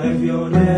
If you're never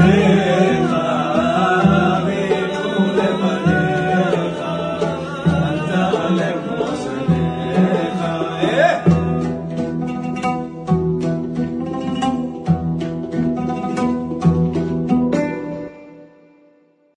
Amen.